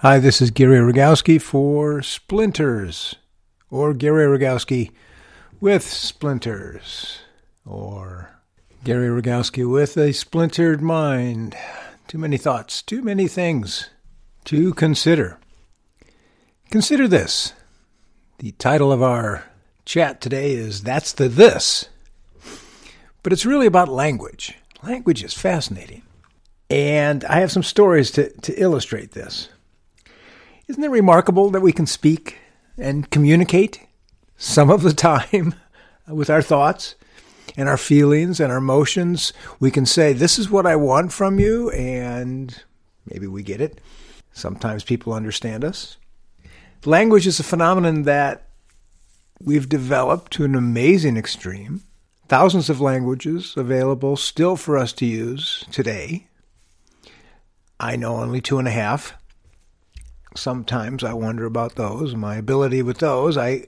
Hi, this is Gary Rogowski for Splinters, or Gary Rogowski with Splinters, or Gary Rogowski with a splintered mind. Too many thoughts, too many things to consider. Consider this. The title of our chat today is That's the This. But it's really about language. Language is fascinating. And I have some stories to, to illustrate this. Isn't it remarkable that we can speak and communicate some of the time with our thoughts and our feelings and our emotions? We can say, This is what I want from you, and maybe we get it. Sometimes people understand us. Language is a phenomenon that we've developed to an amazing extreme. Thousands of languages available still for us to use today. I know only two and a half sometimes I wonder about those, my ability with those. I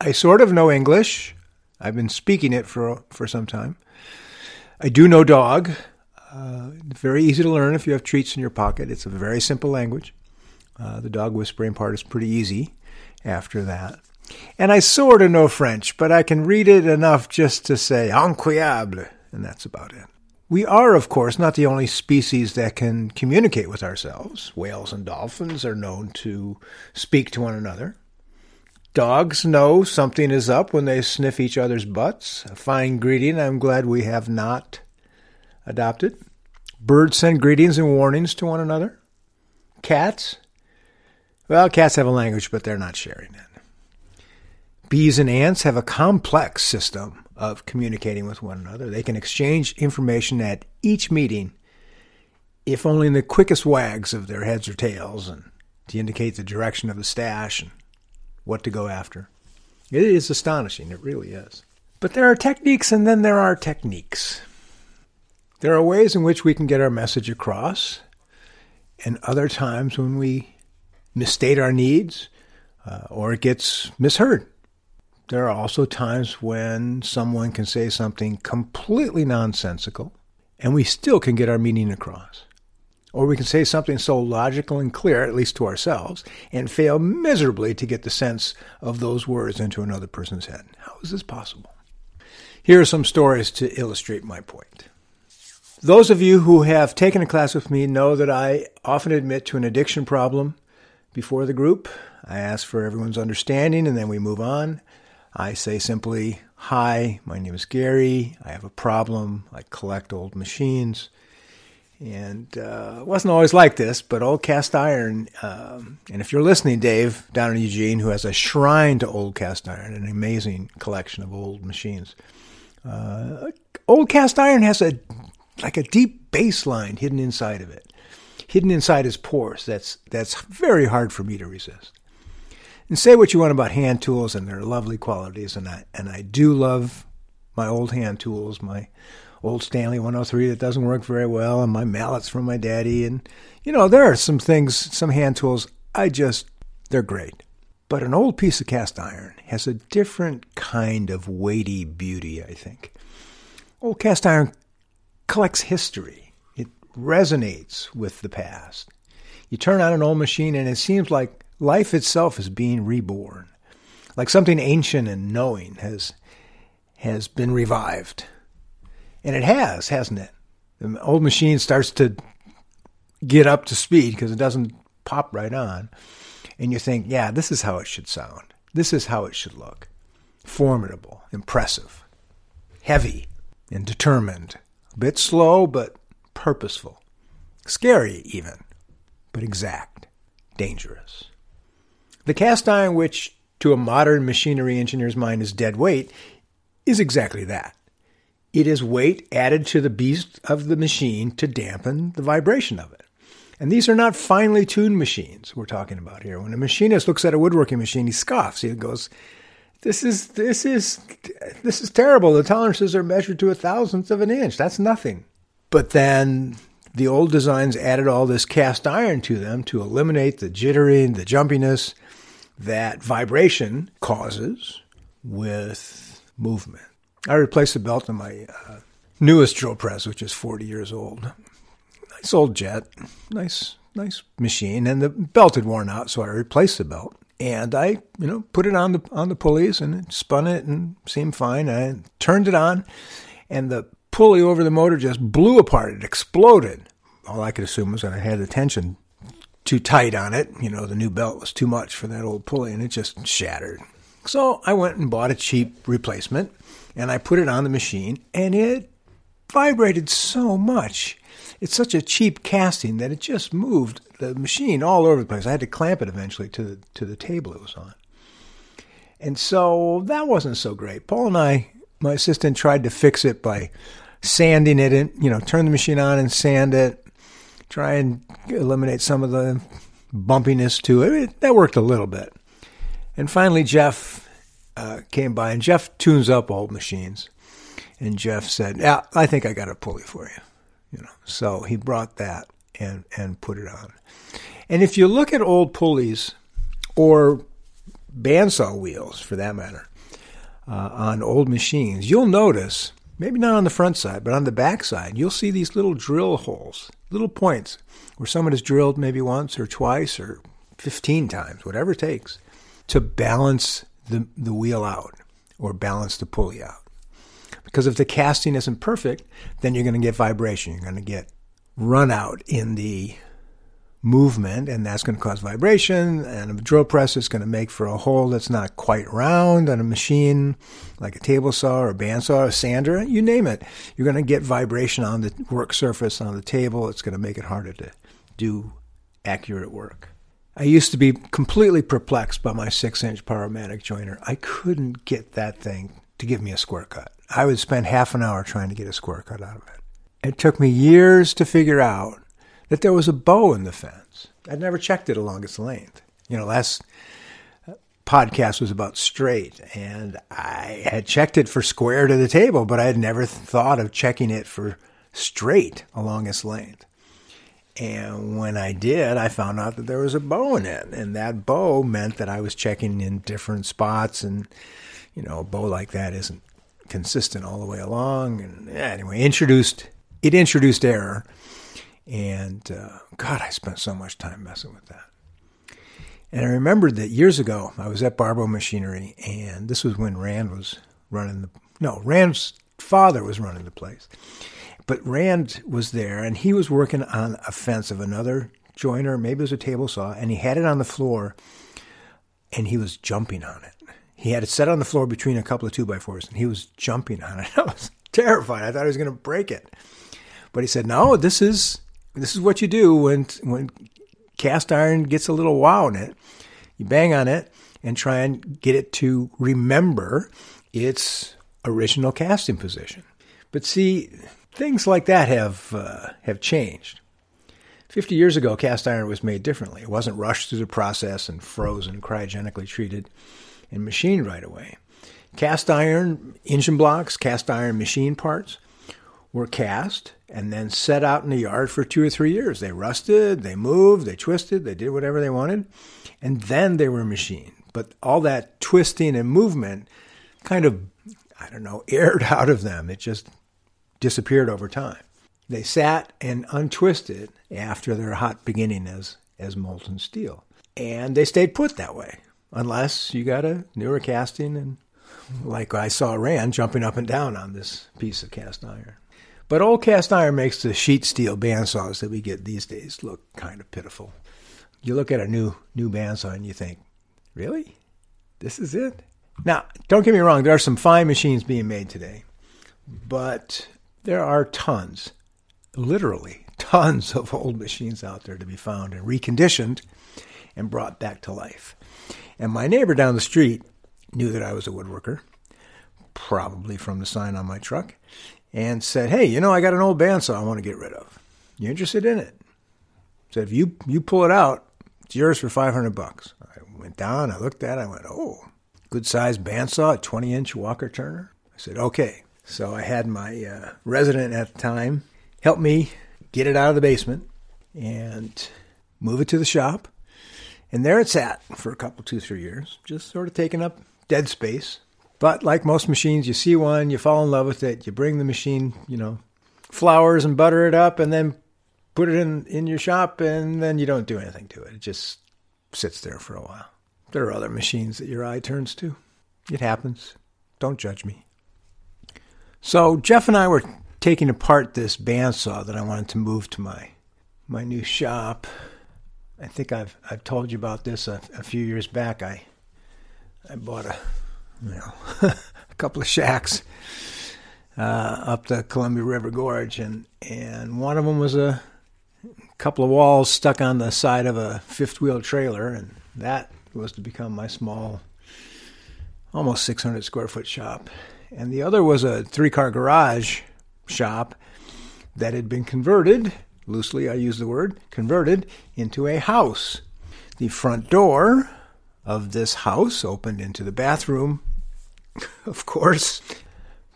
I sort of know English. I've been speaking it for for some time. I do know dog. Uh, very easy to learn if you have treats in your pocket. It's a very simple language. Uh, the dog whispering part is pretty easy after that. And I sort of know French, but I can read it enough just to say incroyable, and that's about it. We are, of course, not the only species that can communicate with ourselves. Whales and dolphins are known to speak to one another. Dogs know something is up when they sniff each other's butts. A fine greeting I'm glad we have not adopted. Birds send greetings and warnings to one another. Cats, well, cats have a language, but they're not sharing it. Bees and ants have a complex system of communicating with one another. They can exchange information at each meeting, if only in the quickest wags of their heads or tails, and to indicate the direction of the stash and what to go after. It is astonishing, it really is. But there are techniques and then there are techniques. There are ways in which we can get our message across, and other times when we misstate our needs uh, or it gets misheard. There are also times when someone can say something completely nonsensical and we still can get our meaning across. Or we can say something so logical and clear, at least to ourselves, and fail miserably to get the sense of those words into another person's head. How is this possible? Here are some stories to illustrate my point. Those of you who have taken a class with me know that I often admit to an addiction problem before the group. I ask for everyone's understanding and then we move on. I say simply, Hi, my name is Gary. I have a problem. I collect old machines. And uh, it wasn't always like this, but old cast iron. Um, and if you're listening, Dave, down in Eugene, who has a shrine to old cast iron, an amazing collection of old machines. Uh, old cast iron has a like a deep baseline hidden inside of it, hidden inside his pores. That's that's very hard for me to resist. And say what you want about hand tools and their lovely qualities, and I and I do love my old hand tools, my old Stanley 103 that doesn't work very well, and my mallets from my daddy, and you know there are some things, some hand tools I just they're great. But an old piece of cast iron has a different kind of weighty beauty, I think. Old cast iron collects history. It resonates with the past. You turn on an old machine and it seems like Life itself is being reborn, like something ancient and knowing has has been revived, and it has, hasn't it? The old machine starts to get up to speed because it doesn't pop right on, and you think, yeah, this is how it should sound. This is how it should look. Formidable, impressive, heavy, and determined. A bit slow, but purposeful. Scary, even, but exact, dangerous. The cast iron, which to a modern machinery engineer's mind is dead weight, is exactly that. It is weight added to the beast of the machine to dampen the vibration of it. And these are not finely tuned machines we're talking about here. When a machinist looks at a woodworking machine, he scoffs. He goes, "This is this is this is terrible. The tolerances are measured to a thousandth of an inch. That's nothing." But then the old designs added all this cast iron to them to eliminate the jittering, the jumpiness, that vibration causes with movement. I replaced the belt on my uh, newest drill press, which is 40 years old. Nice old jet, nice nice machine, and the belt had worn out, so I replaced the belt. And I, you know, put it on the on the pulleys and spun it and seemed fine. I turned it on, and the pulley over the motor just blew apart. It exploded. All I could assume was that I had the tension too tight on it. You know, the new belt was too much for that old pulley, and it just shattered. So I went and bought a cheap replacement, and I put it on the machine, and it vibrated so much. It's such a cheap casting that it just moved the machine all over the place. I had to clamp it eventually to the to the table it was on. And so that wasn't so great. Paul and I, my assistant, tried to fix it by sanding it and you know, turn the machine on and sand it, try and eliminate some of the bumpiness to it. it that worked a little bit. And finally, Jeff uh, came by, and Jeff tunes up old machines. And Jeff said, "Yeah, I think I got a pulley for you." You know, so he brought that and and put it on. And if you look at old pulleys or bandsaw wheels, for that matter, uh, on old machines, you'll notice maybe not on the front side, but on the back side, you'll see these little drill holes, little points where someone has drilled maybe once or twice or 15 times, whatever it takes, to balance the, the wheel out or balance the pulley out. Because if the casting isn't perfect, then you're going to get vibration. You're going to get run out in the movement, and that's going to cause vibration. And a drill press is going to make for a hole that's not quite round on a machine like a table saw or a bandsaw or a sander, you name it. You're going to get vibration on the work surface on the table. It's going to make it harder to do accurate work. I used to be completely perplexed by my six inch Powermatic joiner. I couldn't get that thing to give me a square cut. I would spend half an hour trying to get a square cut out of it. It took me years to figure out that there was a bow in the fence. I'd never checked it along its length. You know, last uh, podcast was about straight, and I had checked it for square to the table, but I had never thought of checking it for straight along its length. And when I did, I found out that there was a bow in it. And that bow meant that I was checking in different spots. And, you know, a bow like that isn't consistent all the way along. And anyway, introduced it introduced error. And uh, God, I spent so much time messing with that. And I remembered that years ago, I was at Barbo Machinery, and this was when Rand was running the. No, Rand's father was running the place. But Rand was there, and he was working on a fence of another joiner, maybe it was a table saw, and he had it on the floor, and he was jumping on it. He had it set on the floor between a couple of two by fours, and he was jumping on it. I was terrified. I thought he was going to break it. But he said, "No, this is this is what you do when when cast iron gets a little wow in it. You bang on it and try and get it to remember its original casting position." But see, things like that have uh, have changed. Fifty years ago, cast iron was made differently. It wasn't rushed through the process and frozen, cryogenically treated, and machined right away. Cast iron engine blocks, cast iron machine parts were cast and then set out in the yard for two or three years. They rusted, they moved, they twisted, they did whatever they wanted, and then they were machined. But all that twisting and movement kind of, I don't know, aired out of them. It just disappeared over time. They sat and untwisted after their hot beginning as, as molten steel. And they stayed put that way, unless you got a newer casting and like I saw Rand jumping up and down on this piece of cast iron. But old cast iron makes the sheet steel bandsaws that we get these days look kind of pitiful. You look at a new new bandsaw and you think, really? This is it? Now, don't get me wrong, there are some fine machines being made today, but there are tons, literally tons of old machines out there to be found and reconditioned and brought back to life. And my neighbor down the street knew that I was a woodworker, probably from the sign on my truck, and said, Hey, you know, I got an old bandsaw I want to get rid of. You interested in it? Said, if you, you pull it out, it's yours for 500 bucks. I went down, I looked at it, I went, Oh, good sized bandsaw, a 20 inch Walker Turner. I said, Okay. So I had my uh, resident at the time help me get it out of the basement and move it to the shop. And there it sat for a couple, two, three years, just sort of taking up dead space. But like most machines, you see one, you fall in love with it, you bring the machine, you know, flowers and butter it up, and then put it in, in your shop and then you don't do anything to it. It just sits there for a while. There are other machines that your eye turns to. It happens. Don't judge me. So Jeff and I were taking apart this bandsaw that I wanted to move to my my new shop. I think I've I've told you about this a, a few years back. I I bought a you know a couple of shacks uh, up the Columbia River Gorge, and and one of them was a couple of walls stuck on the side of a fifth wheel trailer, and that was to become my small, almost 600 square foot shop. And the other was a three car garage shop that had been converted, loosely I use the word, converted into a house. The front door of this house opened into the bathroom, of course.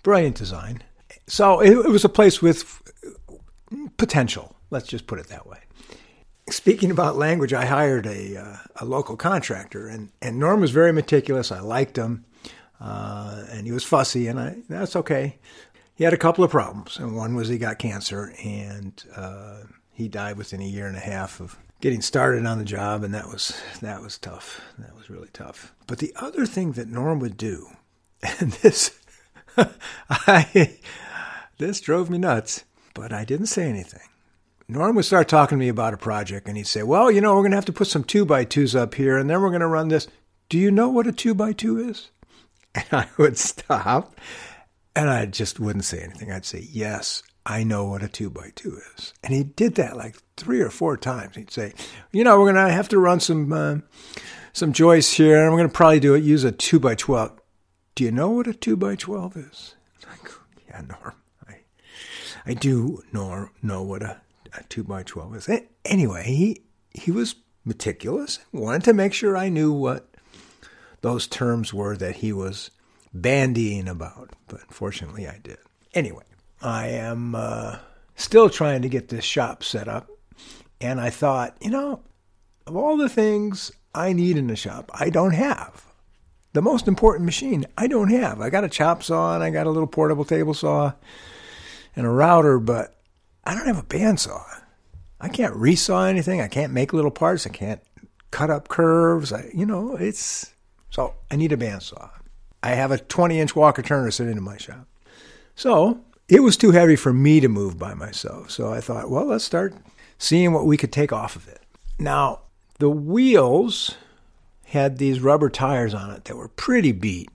Brilliant design. So it, it was a place with potential. Let's just put it that way. Speaking about language, I hired a, uh, a local contractor, and, and Norm was very meticulous. I liked him, uh, and he was fussy, and I that's okay. He had a couple of problems, and one was he got cancer, and uh, he died within a year and a half of getting started on the job, and that was that was tough. That was really tough. But the other thing that Norm would do, and this, I, this drove me nuts, but I didn't say anything. Norm would start talking to me about a project, and he'd say, "Well, you know, we're going to have to put some two by twos up here, and then we're going to run this. Do you know what a two by two is?" And I would stop, and I just wouldn't say anything. I'd say, "Yes, I know what a two by two is." And he did that like three or four times. He'd say, "You know, we're going to have to run some uh, some joists here, and we're going to probably do it use a two by twelve. Do you know what a two by twelve is?" Like, yeah, Norm, I I do know know what a a two by twelve is. Anyway, he he was meticulous. Wanted to make sure I knew what those terms were that he was bandying about. But fortunately, I did. Anyway, I am uh, still trying to get this shop set up, and I thought, you know, of all the things I need in a shop, I don't have. The most important machine I don't have. I got a chop saw and I got a little portable table saw and a router, but I don't have a bandsaw. I can't resaw anything. I can't make little parts. I can't cut up curves. I, you know, it's so I need a bandsaw. I have a 20 inch Walker Turner sitting in my shop. So it was too heavy for me to move by myself. So I thought, well, let's start seeing what we could take off of it. Now, the wheels had these rubber tires on it that were pretty beat.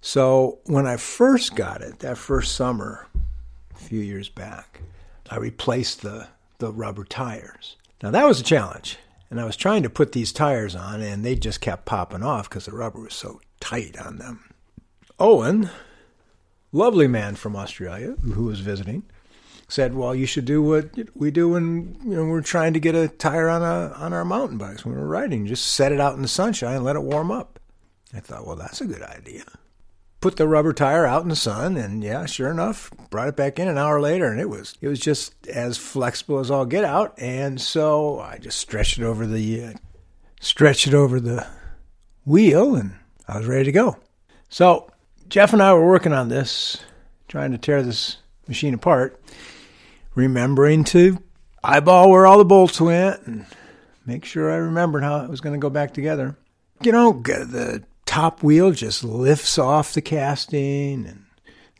So when I first got it, that first summer, a few years back, I replaced the, the rubber tires. Now that was a challenge. And I was trying to put these tires on, and they just kept popping off because the rubber was so tight on them. Owen, lovely man from Australia who was visiting, said, "Well, you should do what we do when you know we're trying to get a tire on a on our mountain bikes when we're riding. Just set it out in the sunshine and let it warm up." I thought, "Well, that's a good idea." put the rubber tire out in the sun and yeah sure enough brought it back in an hour later and it was it was just as flexible as all get out and so i just stretched it over the uh, stretched it over the wheel and i was ready to go so jeff and i were working on this trying to tear this machine apart remembering to eyeball where all the bolts went and make sure i remembered how it was going to go back together you know the top wheel just lifts off the casting and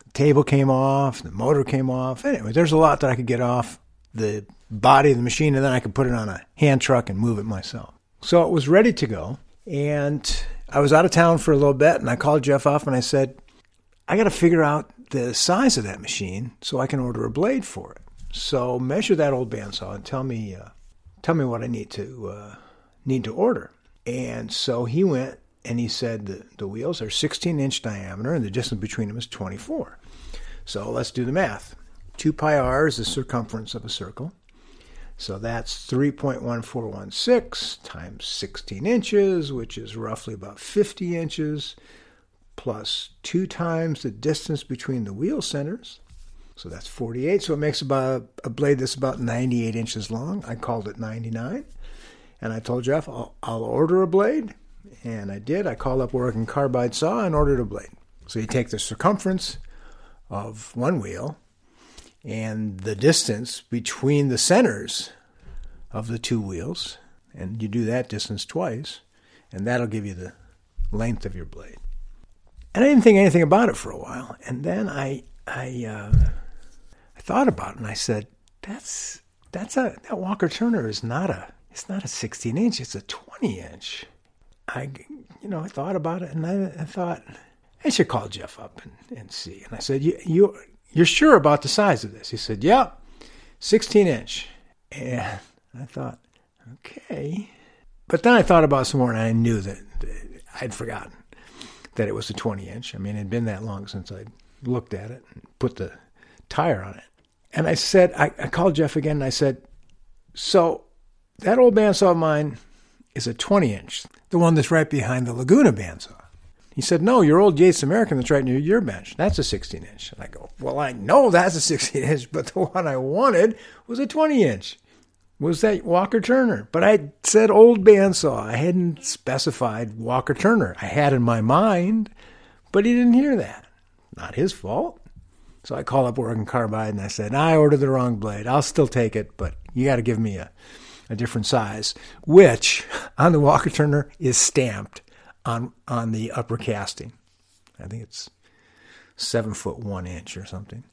the table came off, the motor came off. Anyway, there's a lot that I could get off the body of the machine and then I could put it on a hand truck and move it myself. So it was ready to go. And I was out of town for a little bit and I called Jeff off and I said, I got to figure out the size of that machine so I can order a blade for it. So measure that old bandsaw and tell me, uh, tell me what I need to uh, need to order. And so he went and he said the, the wheels are 16 inch diameter and the distance between them is 24. So let's do the math. 2 pi r is the circumference of a circle. So that's 3.1416 times 16 inches, which is roughly about 50 inches, plus 2 times the distance between the wheel centers. So that's 48. So it makes about a blade that's about 98 inches long. I called it 99. And I told Jeff, I'll, I'll order a blade and I did. I called up Oregon Carbide Saw and ordered a blade. So you take the circumference of one wheel and the distance between the centers of the two wheels. And you do that distance twice, and that'll give you the length of your blade. And I didn't think anything about it for a while. And then I, I, uh, thought about it, and I said, "That's that's a that Walker Turner is not a it's not a 16 inch, it's a 20 inch." I, you know, I thought about it, and I, I thought I should call Jeff up and, and see. And I said, "You you you're sure about the size of this?" He said, "Yeah, 16 inch." And I thought, okay. But then I thought about some more, and I knew that I'd forgotten that it was a 20 inch. I mean, it had been that long since I'd looked at it and put the tire on it. And I said, I, I called Jeff again and I said, So that old bandsaw of mine is a 20 inch, the one that's right behind the Laguna bandsaw. He said, No, your old Yates American that's right near your bench. That's a 16 inch. And I go, Well, I know that's a 16 inch, but the one I wanted was a 20 inch. Was that Walker Turner? But I said old bandsaw. I hadn't specified Walker Turner. I had in my mind, but he didn't hear that. Not his fault. So I called up Oregon Carbide and I said, I ordered the wrong blade. I'll still take it, but you got to give me a, a different size, which on the Walker Turner is stamped on on the upper casting. I think it's seven foot one inch or something.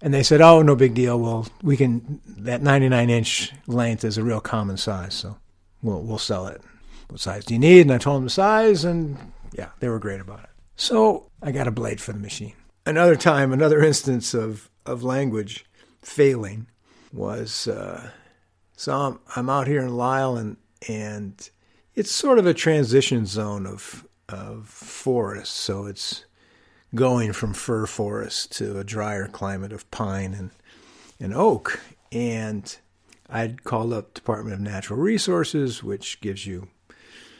And they said, "Oh, no big deal. Well, we can. That 99 inch length is a real common size, so we'll we'll sell it. What size do you need?" And I told them the size, and yeah, they were great about it. So I got a blade for the machine. Another time, another instance of of language failing was uh, so I'm, I'm out here in Lyle, and and it's sort of a transition zone of of forest, so it's going from fir forest to a drier climate of pine and, and oak. And I'd called up Department of Natural Resources, which gives you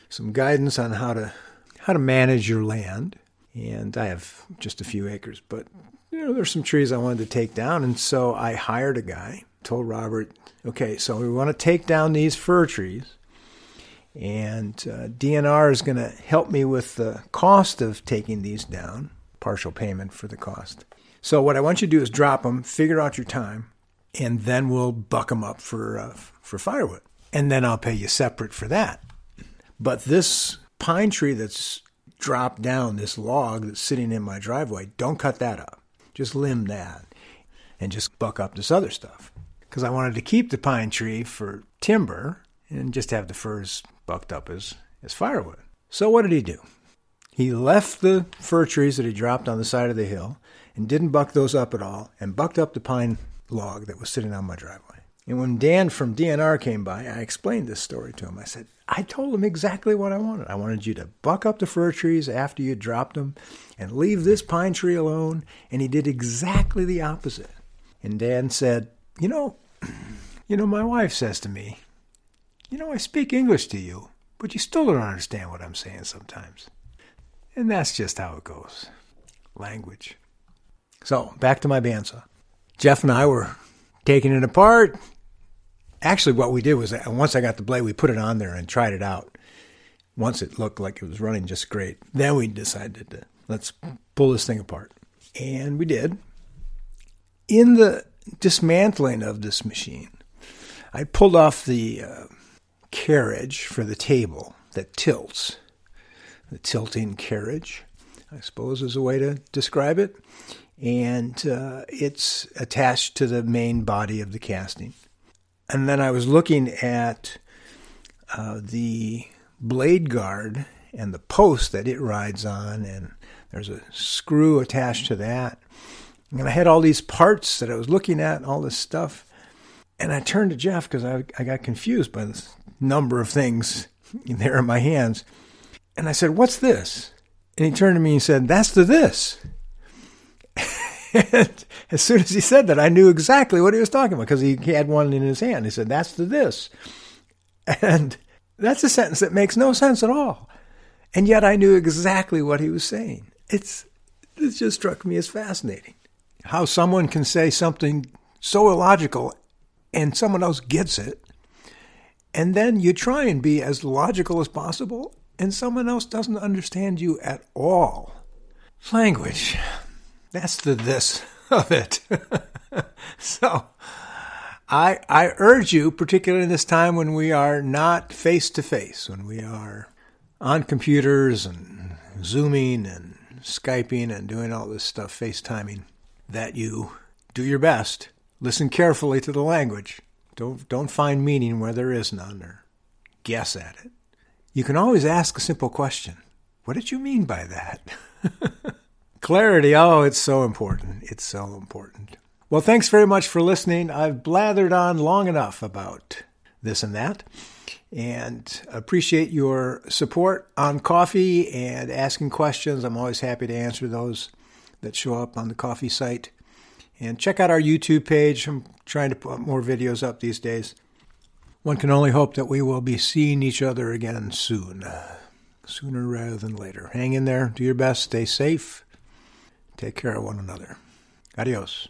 some guidance on how to how to manage your land. And I have just a few acres, but you know, there's some trees I wanted to take down, and so I hired a guy. Told Robert, okay, so we want to take down these fir trees, and uh, DNR is going to help me with the cost of taking these down partial payment for the cost. So what I want you to do is drop them, figure out your time, and then we'll buck them up for uh, for firewood, and then I'll pay you separate for that. But this pine tree that's dropped down, this log that's sitting in my driveway, don't cut that up. Just limb that, and just buck up this other stuff. Because I wanted to keep the pine tree for timber and just have the firs bucked up as as firewood. So what did he do? He left the fir trees that he dropped on the side of the hill and didn't buck those up at all and bucked up the pine log that was sitting on my driveway. And when Dan from DNR came by, I explained this story to him. I said, I told him exactly what I wanted. I wanted you to buck up the fir trees after you dropped them and leave this pine tree alone. And he did exactly the opposite. And Dan said, You know, you know, my wife says to me, You know, I speak English to you, but you still don't understand what I'm saying sometimes. And that's just how it goes. Language. So, back to my bandsaw. Jeff and I were taking it apart. Actually, what we did was uh, once I got the blade, we put it on there and tried it out. Once it looked like it was running just great, then we decided to let's pull this thing apart. And we did. In the dismantling of this machine, I pulled off the uh, carriage for the table that tilts the tilting carriage, I suppose is a way to describe it. And uh, it's attached to the main body of the casting. And then I was looking at uh, the blade guard and the post that it rides on, and there's a screw attached to that. And I had all these parts that I was looking at, all this stuff. And I turned to Jeff because I, I got confused by the number of things there in my hands. And I said, What's this? And he turned to me and said, That's the this. and as soon as he said that, I knew exactly what he was talking about because he had one in his hand. He said, That's the this. And that's a sentence that makes no sense at all. And yet I knew exactly what he was saying. It's it just struck me as fascinating. How someone can say something so illogical and someone else gets it. And then you try and be as logical as possible and someone else doesn't understand you at all. Language. That's the this of it. so I, I urge you, particularly in this time when we are not face to face, when we are on computers and Zooming and Skyping and doing all this stuff, FaceTiming, that you do your best. Listen carefully to the language. Don't, don't find meaning where there is none or guess at it. You can always ask a simple question What did you mean by that? Clarity, oh, it's so important. It's so important. Well, thanks very much for listening. I've blathered on long enough about this and that and appreciate your support on Ko-fi and asking questions. I'm always happy to answer those that show up on the Ko-fi site. And check out our YouTube page. I'm trying to put more videos up these days. One can only hope that we will be seeing each other again soon, sooner rather than later. Hang in there, do your best, stay safe, take care of one another. Adios.